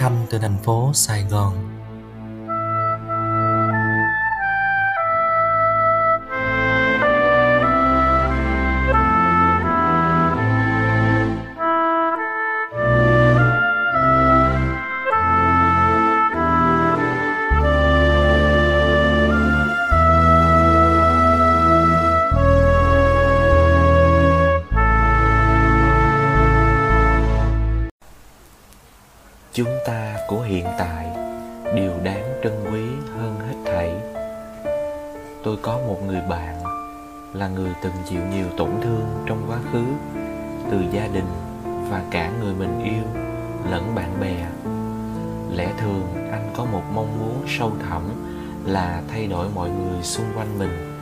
thăm từ thành phố Sài Gòn. Chúng ta của hiện tại đều đáng trân quý hơn hết thảy. Tôi có một người bạn là người từng chịu nhiều tổn thương trong quá khứ, từ gia đình và cả người mình yêu lẫn bạn bè. Lẽ thường, anh có một mong muốn sâu thẳm là thay đổi mọi người xung quanh mình.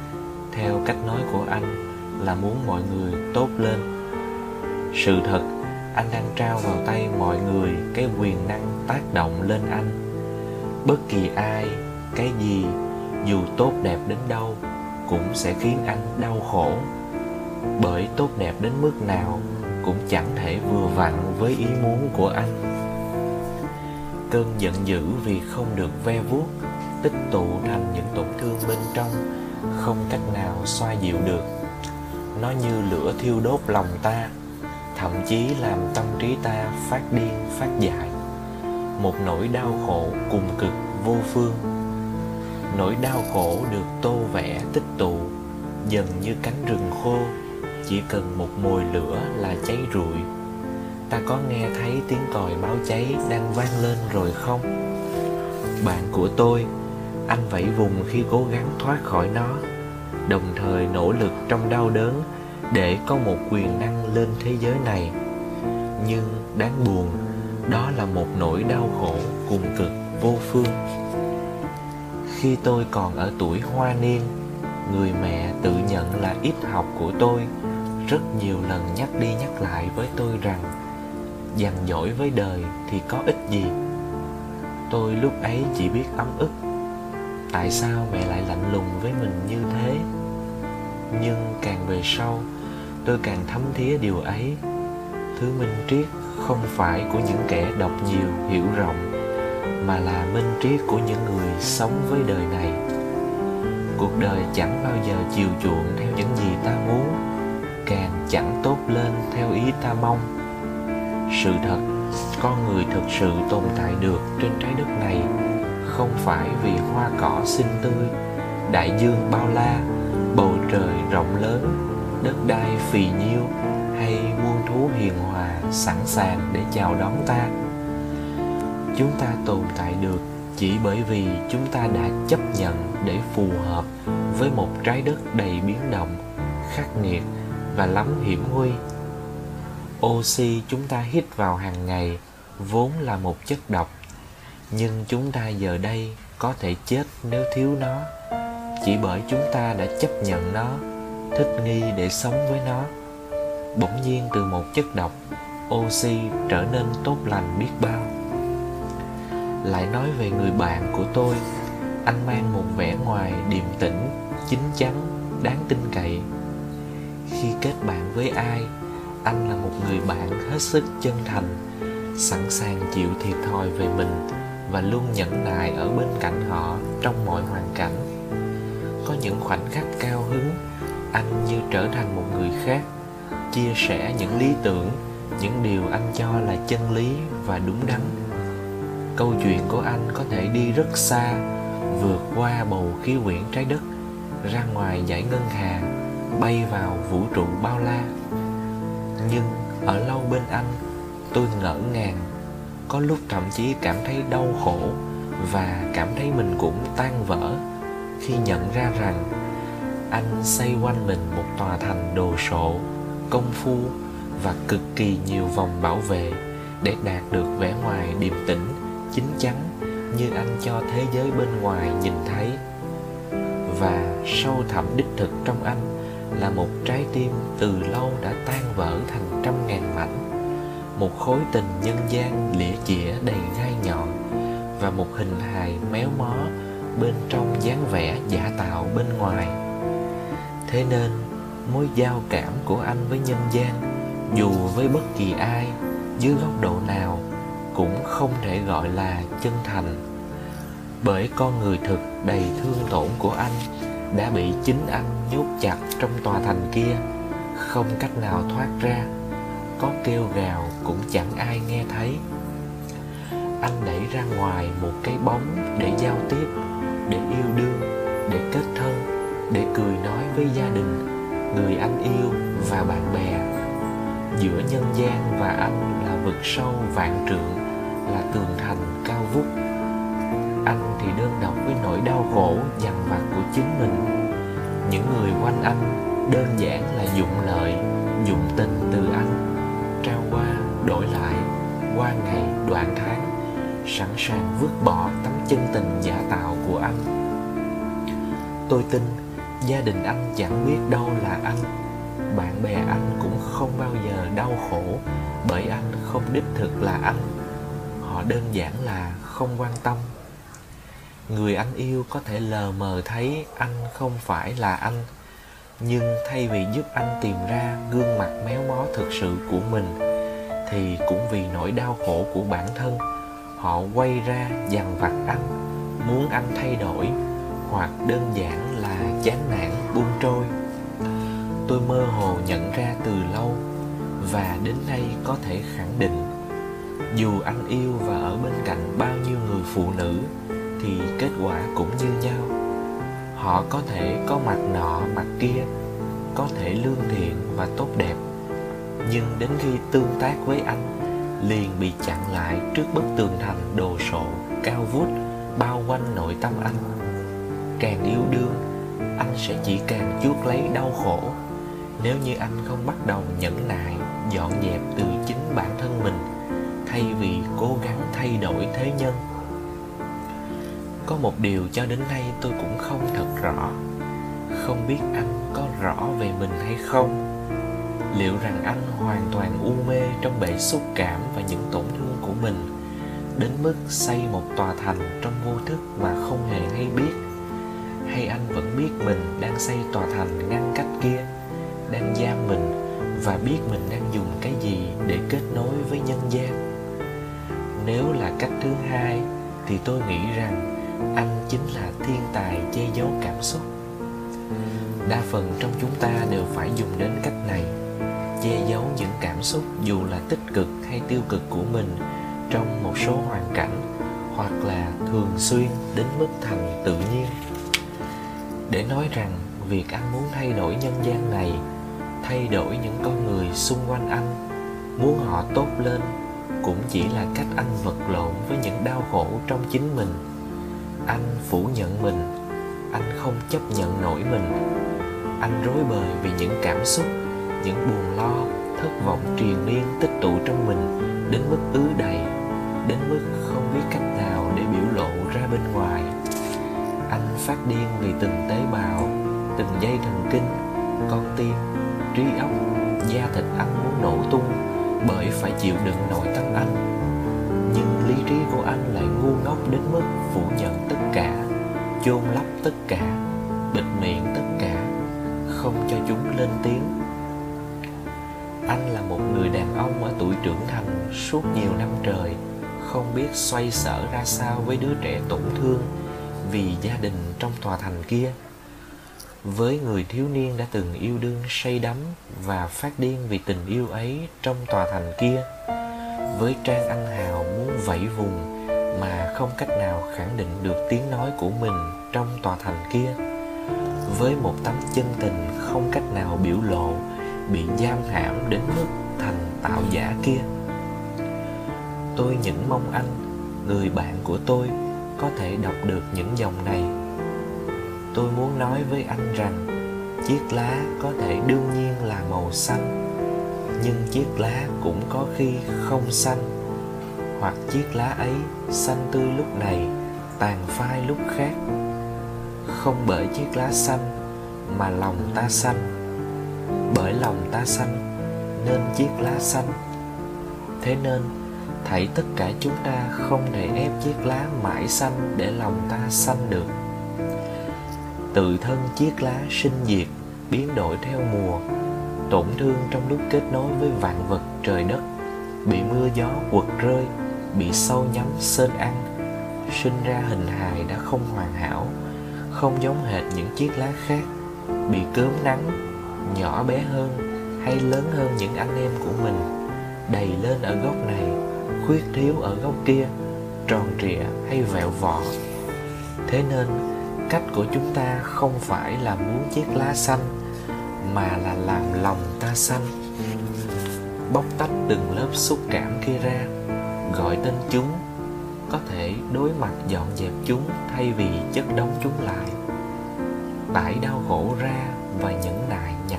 Theo cách nói của anh là muốn mọi người tốt lên. Sự thật anh đang trao vào tay mọi người cái quyền năng tác động lên anh. Bất kỳ ai, cái gì, dù tốt đẹp đến đâu, cũng sẽ khiến anh đau khổ. Bởi tốt đẹp đến mức nào cũng chẳng thể vừa vặn với ý muốn của anh. Cơn giận dữ vì không được ve vuốt, tích tụ thành những tổn thương bên trong, không cách nào xoa dịu được. Nó như lửa thiêu đốt lòng ta thậm chí làm tâm trí ta phát điên, phát dại. Một nỗi đau khổ cùng cực vô phương. Nỗi đau khổ được tô vẽ, tích tụ, dần như cánh rừng khô. Chỉ cần một mồi lửa là cháy rụi. Ta có nghe thấy tiếng còi báo cháy đang vang lên rồi không? Bạn của tôi, anh vẫy vùng khi cố gắng thoát khỏi nó. Đồng thời nỗ lực trong đau đớn để có một quyền năng lên thế giới này. Nhưng đáng buồn, đó là một nỗi đau khổ cùng cực vô phương. Khi tôi còn ở tuổi hoa niên, người mẹ tự nhận là ít học của tôi. Rất nhiều lần nhắc đi nhắc lại với tôi rằng, dằn dỗi với đời thì có ích gì? Tôi lúc ấy chỉ biết ấm ức. Tại sao mẹ lại lạnh lùng với mình như nhưng càng về sau, tôi càng thấm thía điều ấy. Thứ minh triết không phải của những kẻ đọc nhiều, hiểu rộng, mà là minh triết của những người sống với đời này. Cuộc đời chẳng bao giờ chiều chuộng theo những gì ta muốn, càng chẳng tốt lên theo ý ta mong. Sự thật, con người thực sự tồn tại được trên trái đất này không phải vì hoa cỏ xinh tươi, đại dương bao la bầu trời rộng lớn, đất đai phì nhiêu hay muôn thú hiền hòa sẵn sàng để chào đón ta. Chúng ta tồn tại được chỉ bởi vì chúng ta đã chấp nhận để phù hợp với một trái đất đầy biến động, khắc nghiệt và lắm hiểm nguy. Oxy chúng ta hít vào hàng ngày vốn là một chất độc, nhưng chúng ta giờ đây có thể chết nếu thiếu nó chỉ bởi chúng ta đã chấp nhận nó, thích nghi để sống với nó. Bỗng nhiên từ một chất độc, oxy trở nên tốt lành biết bao. Lại nói về người bạn của tôi, anh mang một vẻ ngoài điềm tĩnh, chín chắn, đáng tin cậy. Khi kết bạn với ai, anh là một người bạn hết sức chân thành, sẵn sàng chịu thiệt thòi về mình và luôn nhẫn nại ở bên cạnh họ trong mọi hoàn cảnh có những khoảnh khắc cao hứng, anh như trở thành một người khác, chia sẻ những lý tưởng, những điều anh cho là chân lý và đúng đắn. Câu chuyện của anh có thể đi rất xa, vượt qua bầu khí quyển trái đất, ra ngoài dải ngân hà, bay vào vũ trụ bao la. Nhưng ở lâu bên anh, tôi ngỡ ngàng, có lúc thậm chí cảm thấy đau khổ và cảm thấy mình cũng tan vỡ khi nhận ra rằng anh xây quanh mình một tòa thành đồ sộ, công phu và cực kỳ nhiều vòng bảo vệ để đạt được vẻ ngoài điềm tĩnh, chín chắn như anh cho thế giới bên ngoài nhìn thấy. Và sâu thẳm đích thực trong anh là một trái tim từ lâu đã tan vỡ thành trăm ngàn mảnh, một khối tình nhân gian lĩa chĩa đầy gai nhọn và một hình hài méo mó bên trong dáng vẻ giả tạo bên ngoài. Thế nên, mối giao cảm của anh với nhân gian, dù với bất kỳ ai, dưới góc độ nào, cũng không thể gọi là chân thành. Bởi con người thực đầy thương tổn của anh đã bị chính anh nhốt chặt trong tòa thành kia, không cách nào thoát ra. Có kêu gào cũng chẳng ai nghe thấy. Anh đẩy ra ngoài một cái bóng để giao tiếp để yêu đương, để kết thân, để cười nói với gia đình, người anh yêu và bạn bè. Giữa nhân gian và anh là vực sâu vạn trượng, là tường thành cao vút. Anh thì đơn độc với nỗi đau khổ, dằn vặt của chính mình. Những người quanh anh đơn giản là dụng lợi, dụng tình từ anh, trao qua, đổi lại, qua ngày đoạn tháng sẵn sàng vứt bỏ tấm chân tình giả tạo của anh. Tôi tin gia đình anh chẳng biết đâu là anh. Bạn bè anh cũng không bao giờ đau khổ bởi anh không đích thực là anh. Họ đơn giản là không quan tâm. Người anh yêu có thể lờ mờ thấy anh không phải là anh, nhưng thay vì giúp anh tìm ra gương mặt méo mó thực sự của mình, thì cũng vì nỗi đau khổ của bản thân họ quay ra dằn vặt anh, muốn anh thay đổi, hoặc đơn giản là chán nản, buông trôi. Tôi mơ hồ nhận ra từ lâu, và đến nay có thể khẳng định, dù anh yêu và ở bên cạnh bao nhiêu người phụ nữ, thì kết quả cũng như nhau. Họ có thể có mặt nọ, mặt kia, có thể lương thiện và tốt đẹp, nhưng đến khi tương tác với anh liền bị chặn lại trước bức tường thành đồ sộ, cao vút, bao quanh nội tâm anh. Càng yêu đương, anh sẽ chỉ càng chuốc lấy đau khổ. Nếu như anh không bắt đầu nhẫn nại, dọn dẹp từ chính bản thân mình, thay vì cố gắng thay đổi thế nhân. Có một điều cho đến nay tôi cũng không thật rõ. Không biết anh có rõ về mình hay không? Liệu rằng anh hoàn toàn u mê trong bể xúc cảm và những tổn thương của mình, đến mức xây một tòa thành trong vô thức mà không hề hay biết? Hay anh vẫn biết mình đang xây tòa thành ngăn cách kia, đang giam mình và biết mình đang dùng cái gì để kết nối với nhân gian? Nếu là cách thứ hai, thì tôi nghĩ rằng anh chính là thiên tài che giấu cảm xúc. Đa phần trong chúng ta đều phải dùng đến cách này che giấu những cảm xúc dù là tích cực hay tiêu cực của mình trong một số hoàn cảnh hoặc là thường xuyên đến mức thành tự nhiên. Để nói rằng việc anh muốn thay đổi nhân gian này, thay đổi những con người xung quanh anh, muốn họ tốt lên cũng chỉ là cách anh vật lộn với những đau khổ trong chính mình. Anh phủ nhận mình, anh không chấp nhận nổi mình. Anh rối bời vì những cảm xúc những buồn lo, thất vọng triền miên tích tụ trong mình đến mức ứ đầy, đến mức không biết cách nào để biểu lộ ra bên ngoài. Anh phát điên vì từng tế bào, từng dây thần kinh, con tim, trí óc, da thịt anh muốn nổ tung bởi phải chịu đựng nội tâm anh. Nhưng lý trí của anh lại ngu ngốc đến mức phủ nhận tất cả, chôn lấp tất cả, bịt miệng tất cả, không cho chúng lên tiếng anh là một người đàn ông ở tuổi trưởng thành suốt nhiều năm trời, không biết xoay sở ra sao với đứa trẻ tổn thương vì gia đình trong tòa thành kia. Với người thiếu niên đã từng yêu đương say đắm và phát điên vì tình yêu ấy trong tòa thành kia. Với trang anh hào muốn vẫy vùng mà không cách nào khẳng định được tiếng nói của mình trong tòa thành kia. Với một tấm chân tình không cách nào biểu lộ bị giam hãm đến mức thành tạo giả kia. Tôi những mong anh, người bạn của tôi, có thể đọc được những dòng này. Tôi muốn nói với anh rằng, chiếc lá có thể đương nhiên là màu xanh, nhưng chiếc lá cũng có khi không xanh. Hoặc chiếc lá ấy xanh tươi lúc này, tàn phai lúc khác. Không bởi chiếc lá xanh mà lòng ta xanh lòng ta xanh nên chiếc lá xanh thế nên, thảy tất cả chúng ta không thể ép chiếc lá mãi xanh để lòng ta xanh được. Tự thân chiếc lá sinh diệt, biến đổi theo mùa, tổn thương trong lúc kết nối với vạn vật trời đất, bị mưa gió quật rơi, bị sâu nhắm sên ăn, sinh ra hình hài đã không hoàn hảo, không giống hệt những chiếc lá khác, bị cớm nắng nhỏ bé hơn hay lớn hơn những anh em của mình, đầy lên ở góc này, khuyết thiếu ở góc kia, tròn trịa hay vẹo vọ. Thế nên, cách của chúng ta không phải là muốn chiếc lá xanh, mà là làm lòng ta xanh. Bóc tách từng lớp xúc cảm kia ra, gọi tên chúng, có thể đối mặt dọn dẹp chúng thay vì chất đóng chúng lại. Tải đau khổ ra và nhẫn nại nhặt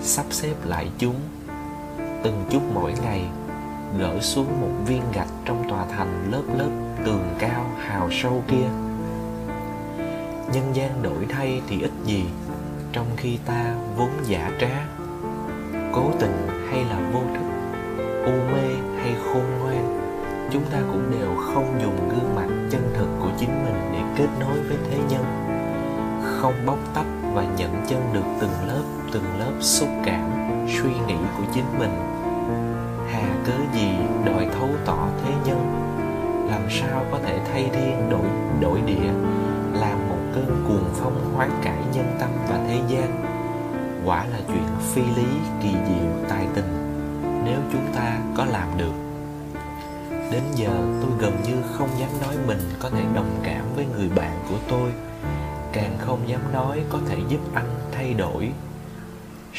sắp xếp lại chúng. Từng chút mỗi ngày, gỡ xuống một viên gạch trong tòa thành lớp lớp tường cao hào sâu kia. Nhân gian đổi thay thì ít gì, trong khi ta vốn giả trá. Cố tình hay là vô thức, u mê hay khôn ngoan, chúng ta cũng đều không dùng gương mặt chân thực của chính mình để kết nối với thế nhân. Không bóc tách và nhận chân được từng lớp từng lớp xúc cảm, suy nghĩ của chính mình. Hà cớ gì đòi thấu tỏ thế nhân? Làm sao có thể thay thiên đổi đổi địa, làm một cơn cuồng phong hoán cải nhân tâm và thế gian? Quả là chuyện phi lý, kỳ diệu, tài tình, nếu chúng ta có làm được. Đến giờ tôi gần như không dám nói mình có thể đồng cảm với người bạn của tôi, càng không dám nói có thể giúp anh thay đổi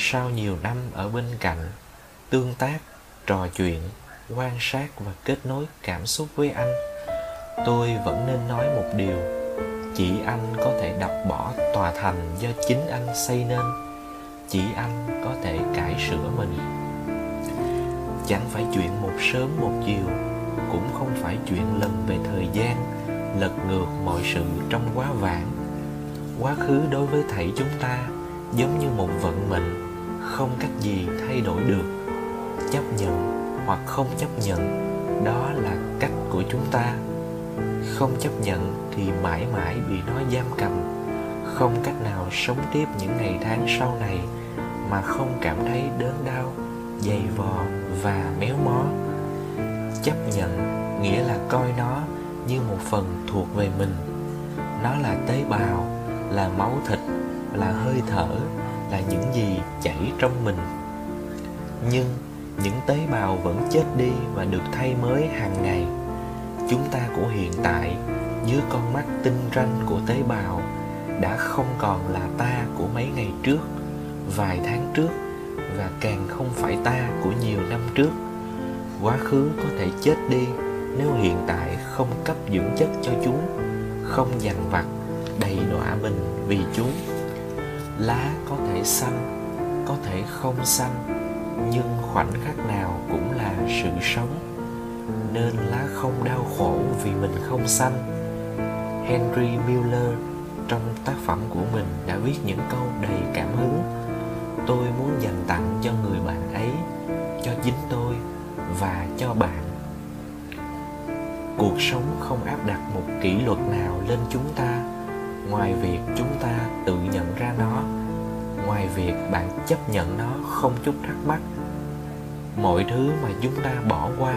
sau nhiều năm ở bên cạnh, tương tác, trò chuyện, quan sát và kết nối cảm xúc với anh, tôi vẫn nên nói một điều. Chỉ anh có thể đập bỏ tòa thành do chính anh xây nên. Chỉ anh có thể cải sửa mình. Chẳng phải chuyện một sớm một chiều, cũng không phải chuyện lần về thời gian, lật ngược mọi sự trong quá vãng. Quá khứ đối với thảy chúng ta giống như một vận mệnh không cách gì thay đổi được. Chấp nhận hoặc không chấp nhận, đó là cách của chúng ta. Không chấp nhận thì mãi mãi bị nó giam cầm. Không cách nào sống tiếp những ngày tháng sau này mà không cảm thấy đớn đau, dày vò và méo mó. Chấp nhận nghĩa là coi nó như một phần thuộc về mình. Nó là tế bào, là máu thịt, là hơi thở là những gì chảy trong mình. Nhưng những tế bào vẫn chết đi và được thay mới hàng ngày. Chúng ta của hiện tại dưới con mắt tinh ranh của tế bào, đã không còn là ta của mấy ngày trước, vài tháng trước và càng không phải ta của nhiều năm trước. Quá khứ có thể chết đi nếu hiện tại không cấp dưỡng chất cho chúng, không dằn vặt, đầy đọa mình vì chúng. Lá có thể xanh có thể không xanh nhưng khoảnh khắc nào cũng là sự sống. Nên lá không đau khổ vì mình không xanh henry miller trong tác phẩm của mình, đã viết những câu đầy cảm hứng. Tôi muốn dành tặng cho người bạn ấy, cho chính tôi và cho bạn. Cuộc sống không áp đặt một kỷ luật nào lên chúng ta. Ngoài việc chúng ta tự nhận ra nó việc bạn chấp nhận nó không chút thắc mắc. Mọi thứ mà chúng ta bỏ qua,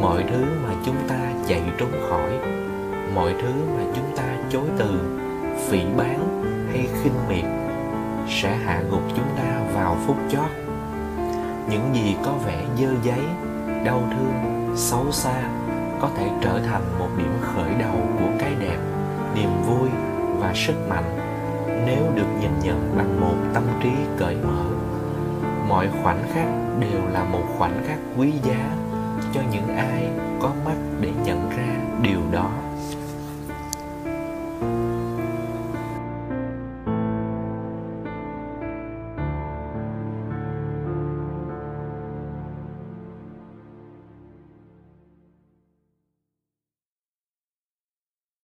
mọi thứ mà chúng ta chạy trốn khỏi, mọi thứ mà chúng ta chối từ, phỉ bán hay khinh miệt sẽ hạ gục chúng ta vào phút chót. Những gì có vẻ dơ giấy, đau thương, xấu xa có thể trở thành một điểm khởi đầu của cái đẹp, niềm vui và sức mạnh nếu được nhìn nhận bằng một tâm trí cởi mở. Mọi khoảnh khắc đều là một khoảnh khắc quý giá cho những ai có mắt để nhận ra điều đó.